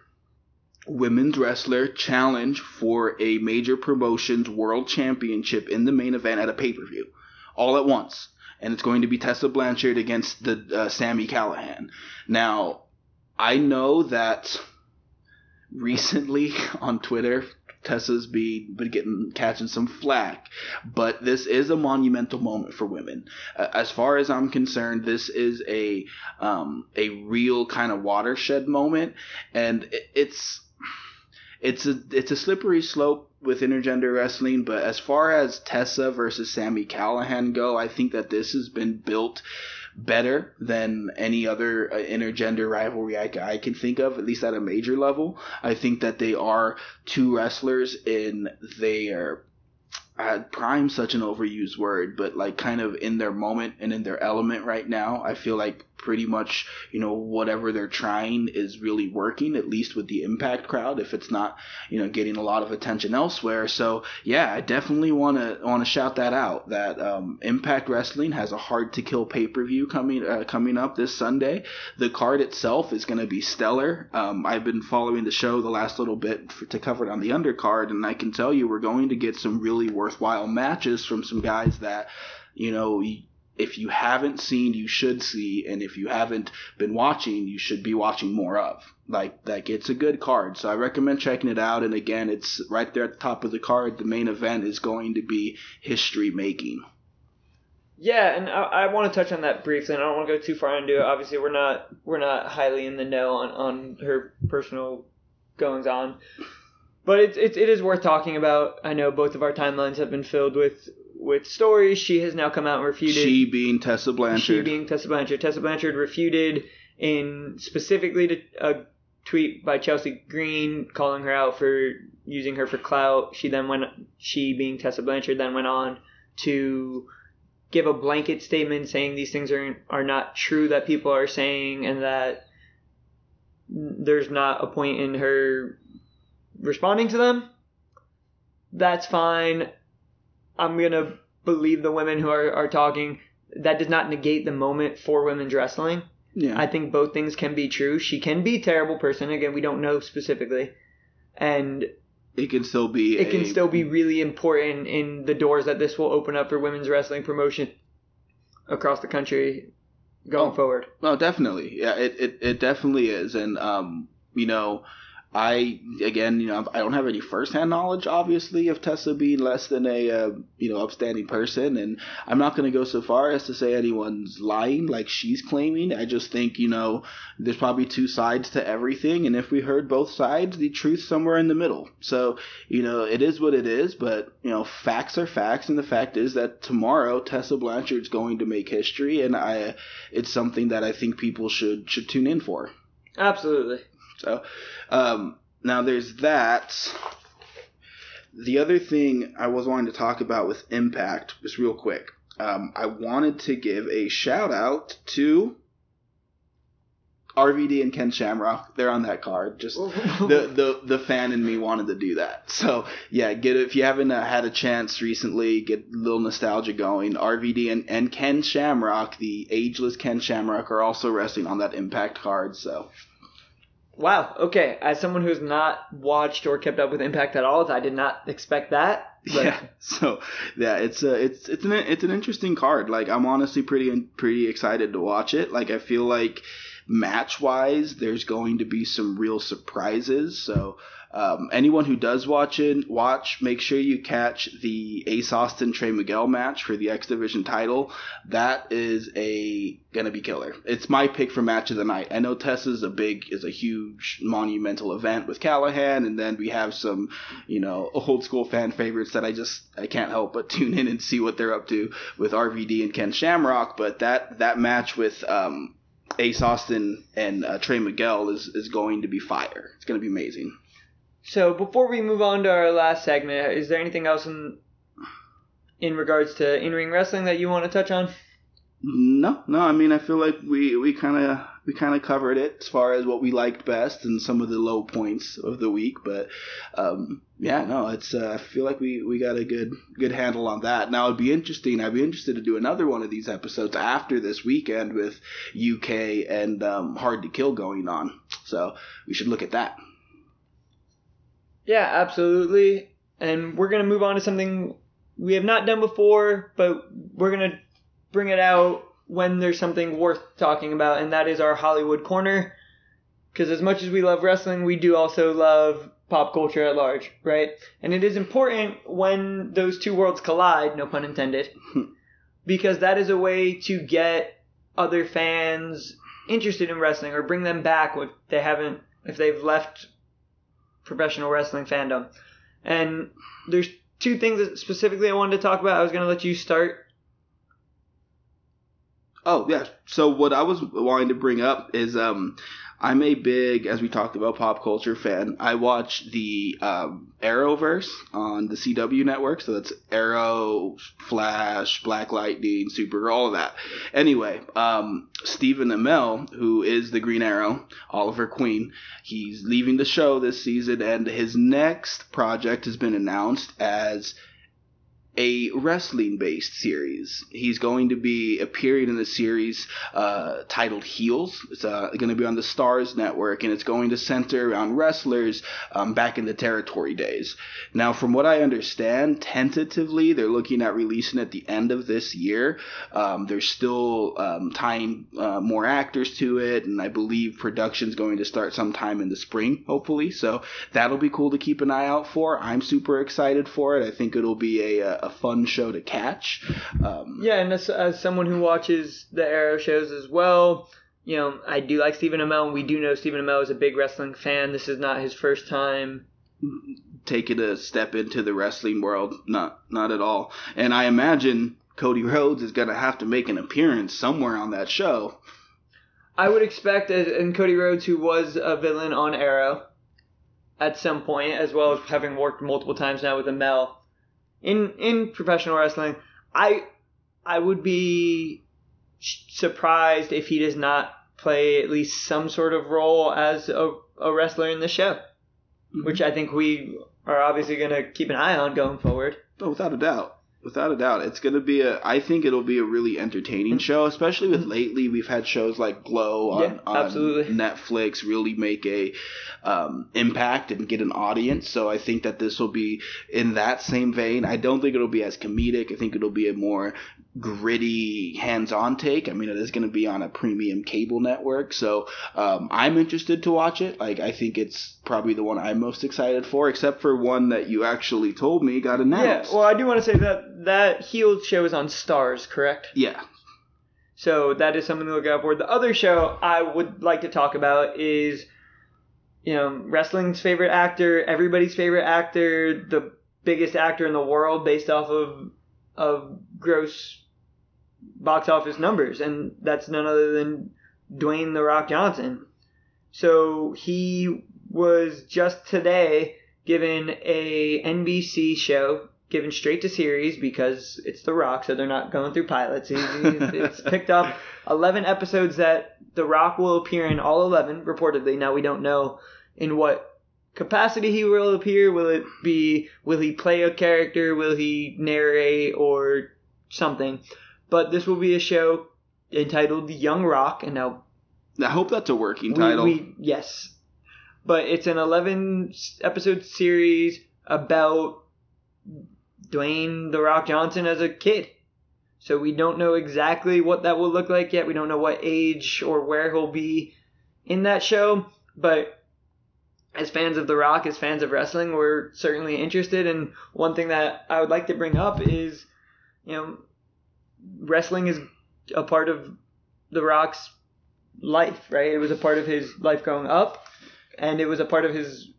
women's wrestler challenge for a major promotions world championship in the main event at a pay per view, all at once, and it's going to be Tessa Blanchard against the uh, Sami Callihan. Now, I know that recently on Twitter. Tessa's be been getting catching some flack, but this is a monumental moment for women. Uh, as far as I'm concerned, this is a um, a real kind of watershed moment, and it, it's it's a it's a slippery slope with intergender wrestling. But as far as Tessa versus Sami Callihan go, I think that this has been built better than any other uh, intergender rivalry I, I can think of, at least at a major level. I think that they are two wrestlers in their uh, prime such an overused word, but like kind of in their moment and in their element right now. I feel like pretty much you know whatever they're trying is really working, at least with the Impact crowd. If it's not you know getting a lot of attention elsewhere, so yeah, I definitely want to want to shout that out. That um, Impact Wrestling has a hard to kill pay per view coming uh, coming up this Sunday. The card itself is going to be stellar. Um, I've been following the show the last little bit for, to cover it on the undercard, and I can tell you we're going to get some really worthwhile matches from some guys that you know. If you haven't seen, you should see, and if you haven't been watching, you should be watching more of. Like, like it's a good card, so I recommend checking it out. And again, it's right there at the top of the card. The main event is going to be history making. Yeah, and I, I want to touch on that briefly, and I don't want to go too far into it. Obviously, we're not we're not highly in the know on, on her personal goings on, but it's it's it is worth talking about. I know both of our timelines have been filled with with stories. She has now come out and refuted. She being Tessa Blanchard. She being Tessa Blanchard. Tessa Blanchard refuted in specifically to a tweet by Chelsea Green calling her out for using her for clout. She then went. She being Tessa Blanchard then went on to give a blanket statement saying these things are are not true that people are saying and that there's not a point in her responding to them. That's fine. I'm gonna believe the women who are, are talking. That does not negate the moment for women's wrestling. yeah. I think both things can be true. She can be a terrible person. Again, we don't know specifically. And it can still be. it can still be really important in the doors that this will open up for women's wrestling promotion across the country going Oh. forward. Oh, definitely. Yeah, it, it, it definitely is. And, um, you know, I, again, you know, I don't have any firsthand knowledge, obviously, of Tessa being less than a, uh, you know, upstanding person. And I'm not going to go so far as to say anyone's lying like she's claiming. I just think, you know, there's probably two sides to everything. And if we heard both sides, the truth's somewhere in the middle. So, you know, it is what it is. But, you know, facts are facts. And the fact is that tomorrow, Tessa Blanchard's going to make history. And I, it's something that I think people should should tune in for. Absolutely. So, um, now there's that. The other thing I was wanting to talk about with Impact, just real quick, um, I wanted to give a shout out to RVD and Ken Shamrock. They're on that card. Just the, the the fan in me wanted to do that. So yeah, get if you haven't uh, had a chance recently, get a little nostalgia going. RVD and, and Ken Shamrock, the ageless Ken Shamrock, are also wrestling on that Impact card. So Wow. Okay. As someone who's not watched or kept up with Impact at all, I did not expect that. But yeah. So yeah, it's a it's it's an it's an interesting card. Like I'm honestly pretty pretty excited to watch it. Like I feel like match wise, there's going to be some real surprises. So um, anyone who does watch it, watch, make sure you catch the Ace Austin Trey Miguel match for the X Division title. That is a gonna be killer. It's my pick for match of the night. I know Tessa's a big, is a huge monumental event with Callihan, and then we have some, you know, old school fan favorites that I just I can't help but tune in and see what they're up to with RVD and Ken Shamrock. But that that match with um, Ace Austin and uh, Trey Miguel is is going to be fire. It's gonna be amazing. So before we move on to our last segment, is there anything else in in regards to in ring wrestling that you want to touch on? No, no. I mean, I feel like we we kind of we kind of covered it as far as what we liked best and some of the low points of the week. But um, yeah, no, it's uh, I feel like we we got a good good handle on that. Now it'd be interesting. I'd be interested to do another one of these episodes after this weekend with UK and um, Hard to Kill going on. So we should look at that. Yeah, absolutely. And we're gonna move on to something we have not done before, but we're gonna bring it out when there's something worth talking about, and that is our Hollywood corner. Because as much as we love wrestling, we do also love pop culture at large, right? And it is important when those two worlds collide, no pun intended, because that is a way to get other fans interested in wrestling or bring them back if they haven't, if they've left professional wrestling fandom. And there's two things that specifically I wanted to talk about. I was going to let you start. Oh yeah. So what I was wanting to bring up is um I'm a big, as we talked about, pop culture fan. I watch the um, Arrowverse on the CW network, so that's Arrow, Flash, Black Lightning, Super, all of that. Anyway, um, Stephen Amell, who is the Green Arrow, Oliver Queen, he's leaving the show this season, and his next project has been announced as a wrestling based series. He's going to be appearing in the series uh, titled Heels. It's uh, going to be on the Starz Network and it's going to center around wrestlers um, back in the territory days. Now, from what I understand, tentatively they're looking at releasing at the end of this year. Um, they're still um, tying uh, more actors to it, and I believe production's going to start sometime in the spring, hopefully. So that'll be cool to keep an eye out for. I'm super excited for it. I think it'll be a, a fun show to catch. Um, Yeah, and as, as someone who watches the Arrow shows as well, you know, I do like Stephen Amell, and we do know Stephen Amell is a big wrestling fan. This is not his first time. taking a step into the wrestling world, not not at all. And I imagine Cody Rhodes is gonna have to make an appearance somewhere on that show. I would expect, and Cody Rhodes, who was a villain on Arrow at some point, as well as having worked multiple times now with Amell in in professional wrestling, I I would be surprised if he does not play at least some sort of role as a, a wrestler in the show, mm-hmm. which I think we are obviously going to keep an eye on going forward. Oh, without a doubt. Without a doubt. It's going to be a, I think it'll be a really entertaining show, especially with lately we've had shows like Glow on, Yeah, on. Netflix really make a um, impact and get an audience. So I think that this will be in that same vein. I don't think it'll be as comedic. I think it'll be a more gritty, hands-on take. I mean, it is going to be on a premium cable network, so um, I'm interested to watch it. Like, I think it's probably the one I'm most excited for, except for one that you actually told me got announced Yeah, well, I do want to say that that heel show is on Starz, correct? yeah. So that is something to look out for. The other show I would like to talk about is, you know, wrestling's favorite actor, everybody's favorite actor, the biggest actor in the world based off of of gross box office numbers, and that's none other than Dwayne the Rock Johnson. So he was just today given a NBC show given straight to series because it's The Rock, so they're not going through pilots. He's, it's picked up 11 episodes that The Rock will appear in, all 11 reportedly. Now we don't know in what capacity he will appear. Will it be, will he play a character? Will he narrate or something? But this will be a show entitled Young Rock, and now I hope that's a working we- title. we- yes. But it's an 11 episode series about Dwayne The Rock Johnson as a kid. So we don't know exactly what that will look like yet. We don't know what age or where he'll be in that show. But as fans of The Rock, as fans of wrestling, we're certainly interested. And one thing that I would like to bring up is, you know, wrestling is a part of The Rock's life, right? It was a part of his life growing up, and it was a part of his,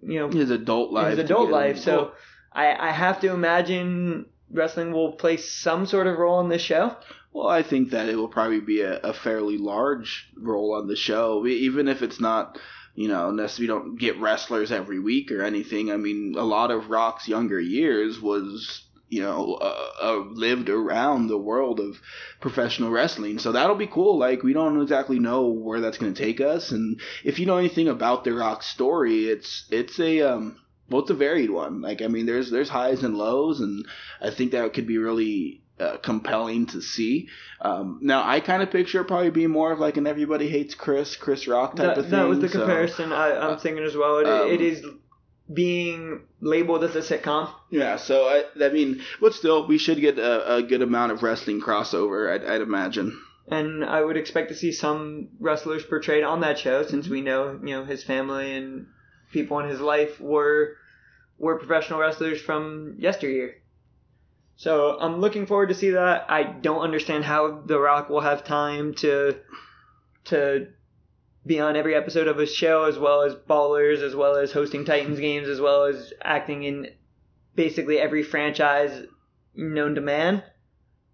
you know, His adult life. his adult life. So I, I have to imagine wrestling will play some sort of role in this show. Well, I think that it will probably be a, a fairly large role on the show, even if it's not, you know, unless we don't get wrestlers every week or anything. I mean, a lot of Rock's younger years was, you know, uh, uh, lived around the world of professional wrestling, so that'll be cool. Like, we don't exactly know where that's going to take us, and if you know anything about the Rock story, it's it's a um, well, it's a varied one. Like, I mean, there's there's highs and lows, and I think that could be really uh, compelling to see. Um, now, I kind of picture it probably being more of like an everybody hates Chris, Chris Rock type That, of thing. that was the so- comparison I, I'm thinking as well. It, um, it is being labeled as a sitcom. yeah, so I, I mean, but still, we should get a, a good amount of wrestling crossover, I'd, I'd imagine. and I would expect to see some wrestlers portrayed on that show, since we mm-hmm. know you know his family and people in his life were were professional wrestlers from yesteryear. So I'm looking forward to see that. I don't understand how The Rock will have time to to be on every episode of his show, as well as Ballers, as well as hosting Titans games, as well as acting in basically every franchise known to man.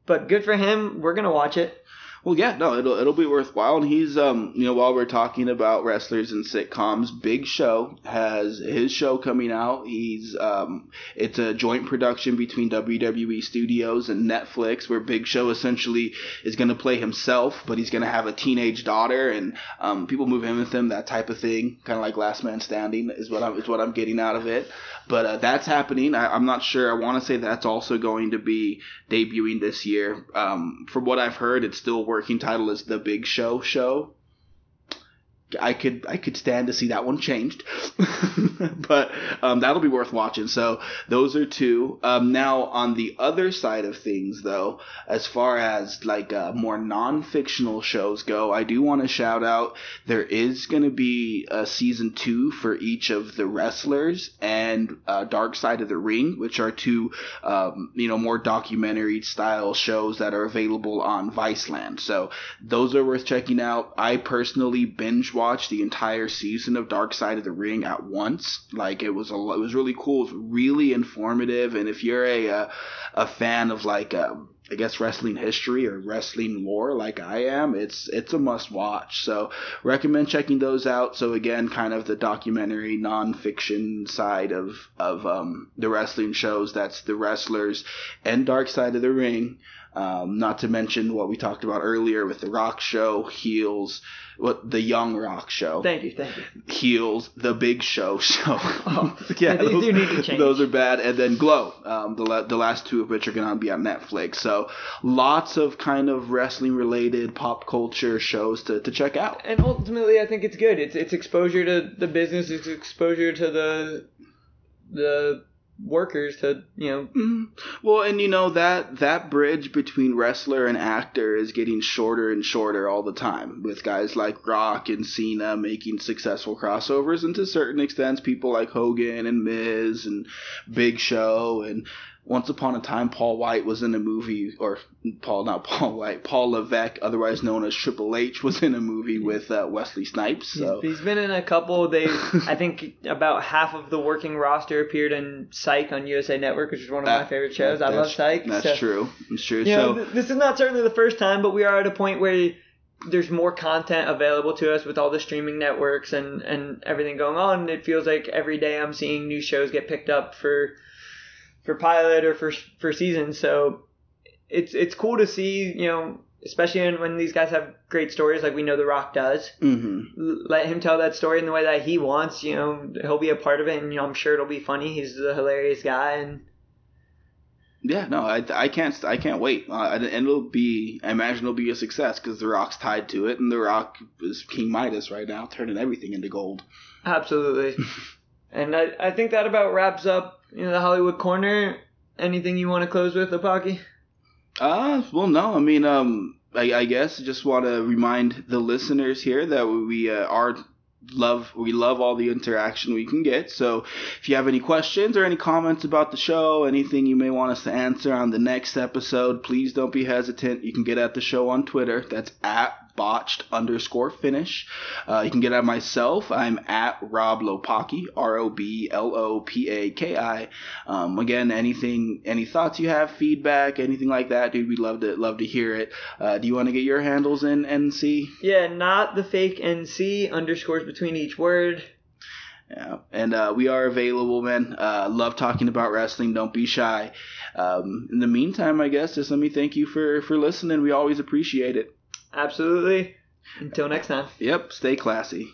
But good for him. We're gonna watch it. Well, yeah, no, it'll it'll be worthwhile. And he's um, you know, while we're talking about wrestlers and sitcoms, Big Show has his show coming out. He's um, it's a joint production between WWE Studios and Netflix, where Big Show essentially is going to play himself, but he's going to have a teenage daughter, and um, people move in with him, that type of thing, kind of like Last Man Standing is what I'm is what I'm getting out of it. But uh, that's happening. I, I'm not sure. I want to say that's also going to be debuting this year. Um, from what I've heard, it's still working title is The Big Show Show. I could I could stand to see that one changed, but um, that'll be worth watching. So those are two. Um, now on the other side of things, though, as far as like uh, more non-fictional shows go, I do want to shout out there is going to be a season two for each of the wrestlers and uh, Dark Side of the Ring, which are two um, you know more documentary style shows that are available on Viceland. So those are worth checking out. I personally binge watched the entire season of Dark Side of the Ring at once. Like it was a it was really cool. It was really informative. And if you're a a, a fan of like um, I guess wrestling history or wrestling lore like I am, it's it's a must watch. So recommend checking those out. So again, kind of the documentary nonfiction side of of um, the wrestling shows. That's the wrestlers and Dark Side of the Ring. Um, not to mention what we talked about earlier with the Rock Show, Heels, what the Young Rock Show, Thank you, thank you. Heels, the Big Show show. Oh, these do need to change. those are bad. And then Glow, um, the the last two of which are going to be on Netflix. So lots of kind of wrestling related pop culture shows to, to check out. And ultimately, I think it's good. It's it's exposure to the business. It's exposure to the the workers. To you know, Mhm. Well, and you know that that bridge between wrestler and actor is getting shorter and shorter all the time, with guys like Rock and Cena making successful crossovers, and to certain extents, people like Hogan and Miz and Big Show and. Once upon a time, Paul White was in a movie, or Paul, not Paul White, Paul Levesque, otherwise known as Triple H, was in a movie with uh, Wesley Snipes. So he's, he's been in a couple. They, I think, about half of the working roster appeared in Psych on USA Network, which is one of my favorite shows. I love Psych. That's so, true. It's true. You know, so th- this is not certainly the first time, but we are at a point where there's more content available to us with all the streaming networks and, and everything going on. It feels like every day I'm seeing new shows get picked up for for pilot or for for season. So it's it's cool to see, you know, especially when these guys have great stories like we know The Rock does. mhm. Let him tell that story in the way that he wants. You know, he'll be a part of it, and you know, I'm sure it'll be funny. He's a hilarious guy, and Yeah, no, I, I can't I can't wait, uh, and it'll be I imagine it'll be a success because The Rock's tied to it, and The Rock is King Midas right now, turning everything into gold. Absolutely. and I, I think that about wraps up you know the Hollywood corner. Anything you want to close with, Apaki? Uh, well, no. I mean, um, I, I guess just want to remind the listeners here that we uh, are love we love all the interaction we can get so if you have any questions or any comments about the show anything you may want us to answer on the next episode please don't be hesitant you can get at the show on twitter that's at botched underscore finish. Uh, you can get at myself. I'm at Rob Lopaki, R O B L O P A K I. Um, again, anything, any thoughts you have, feedback, anything like that, dude, we'd love to love to hear it. Uh, do you want to get your handles in NC? Yeah, not the fake NC underscores between each word. Yeah, and uh, we are available, man. Uh, love talking about wrestling. Don't be shy. Um, in the meantime, I guess just let me thank you for for listening. We always appreciate it. Absolutely. Until next time. Yep. Stay classy.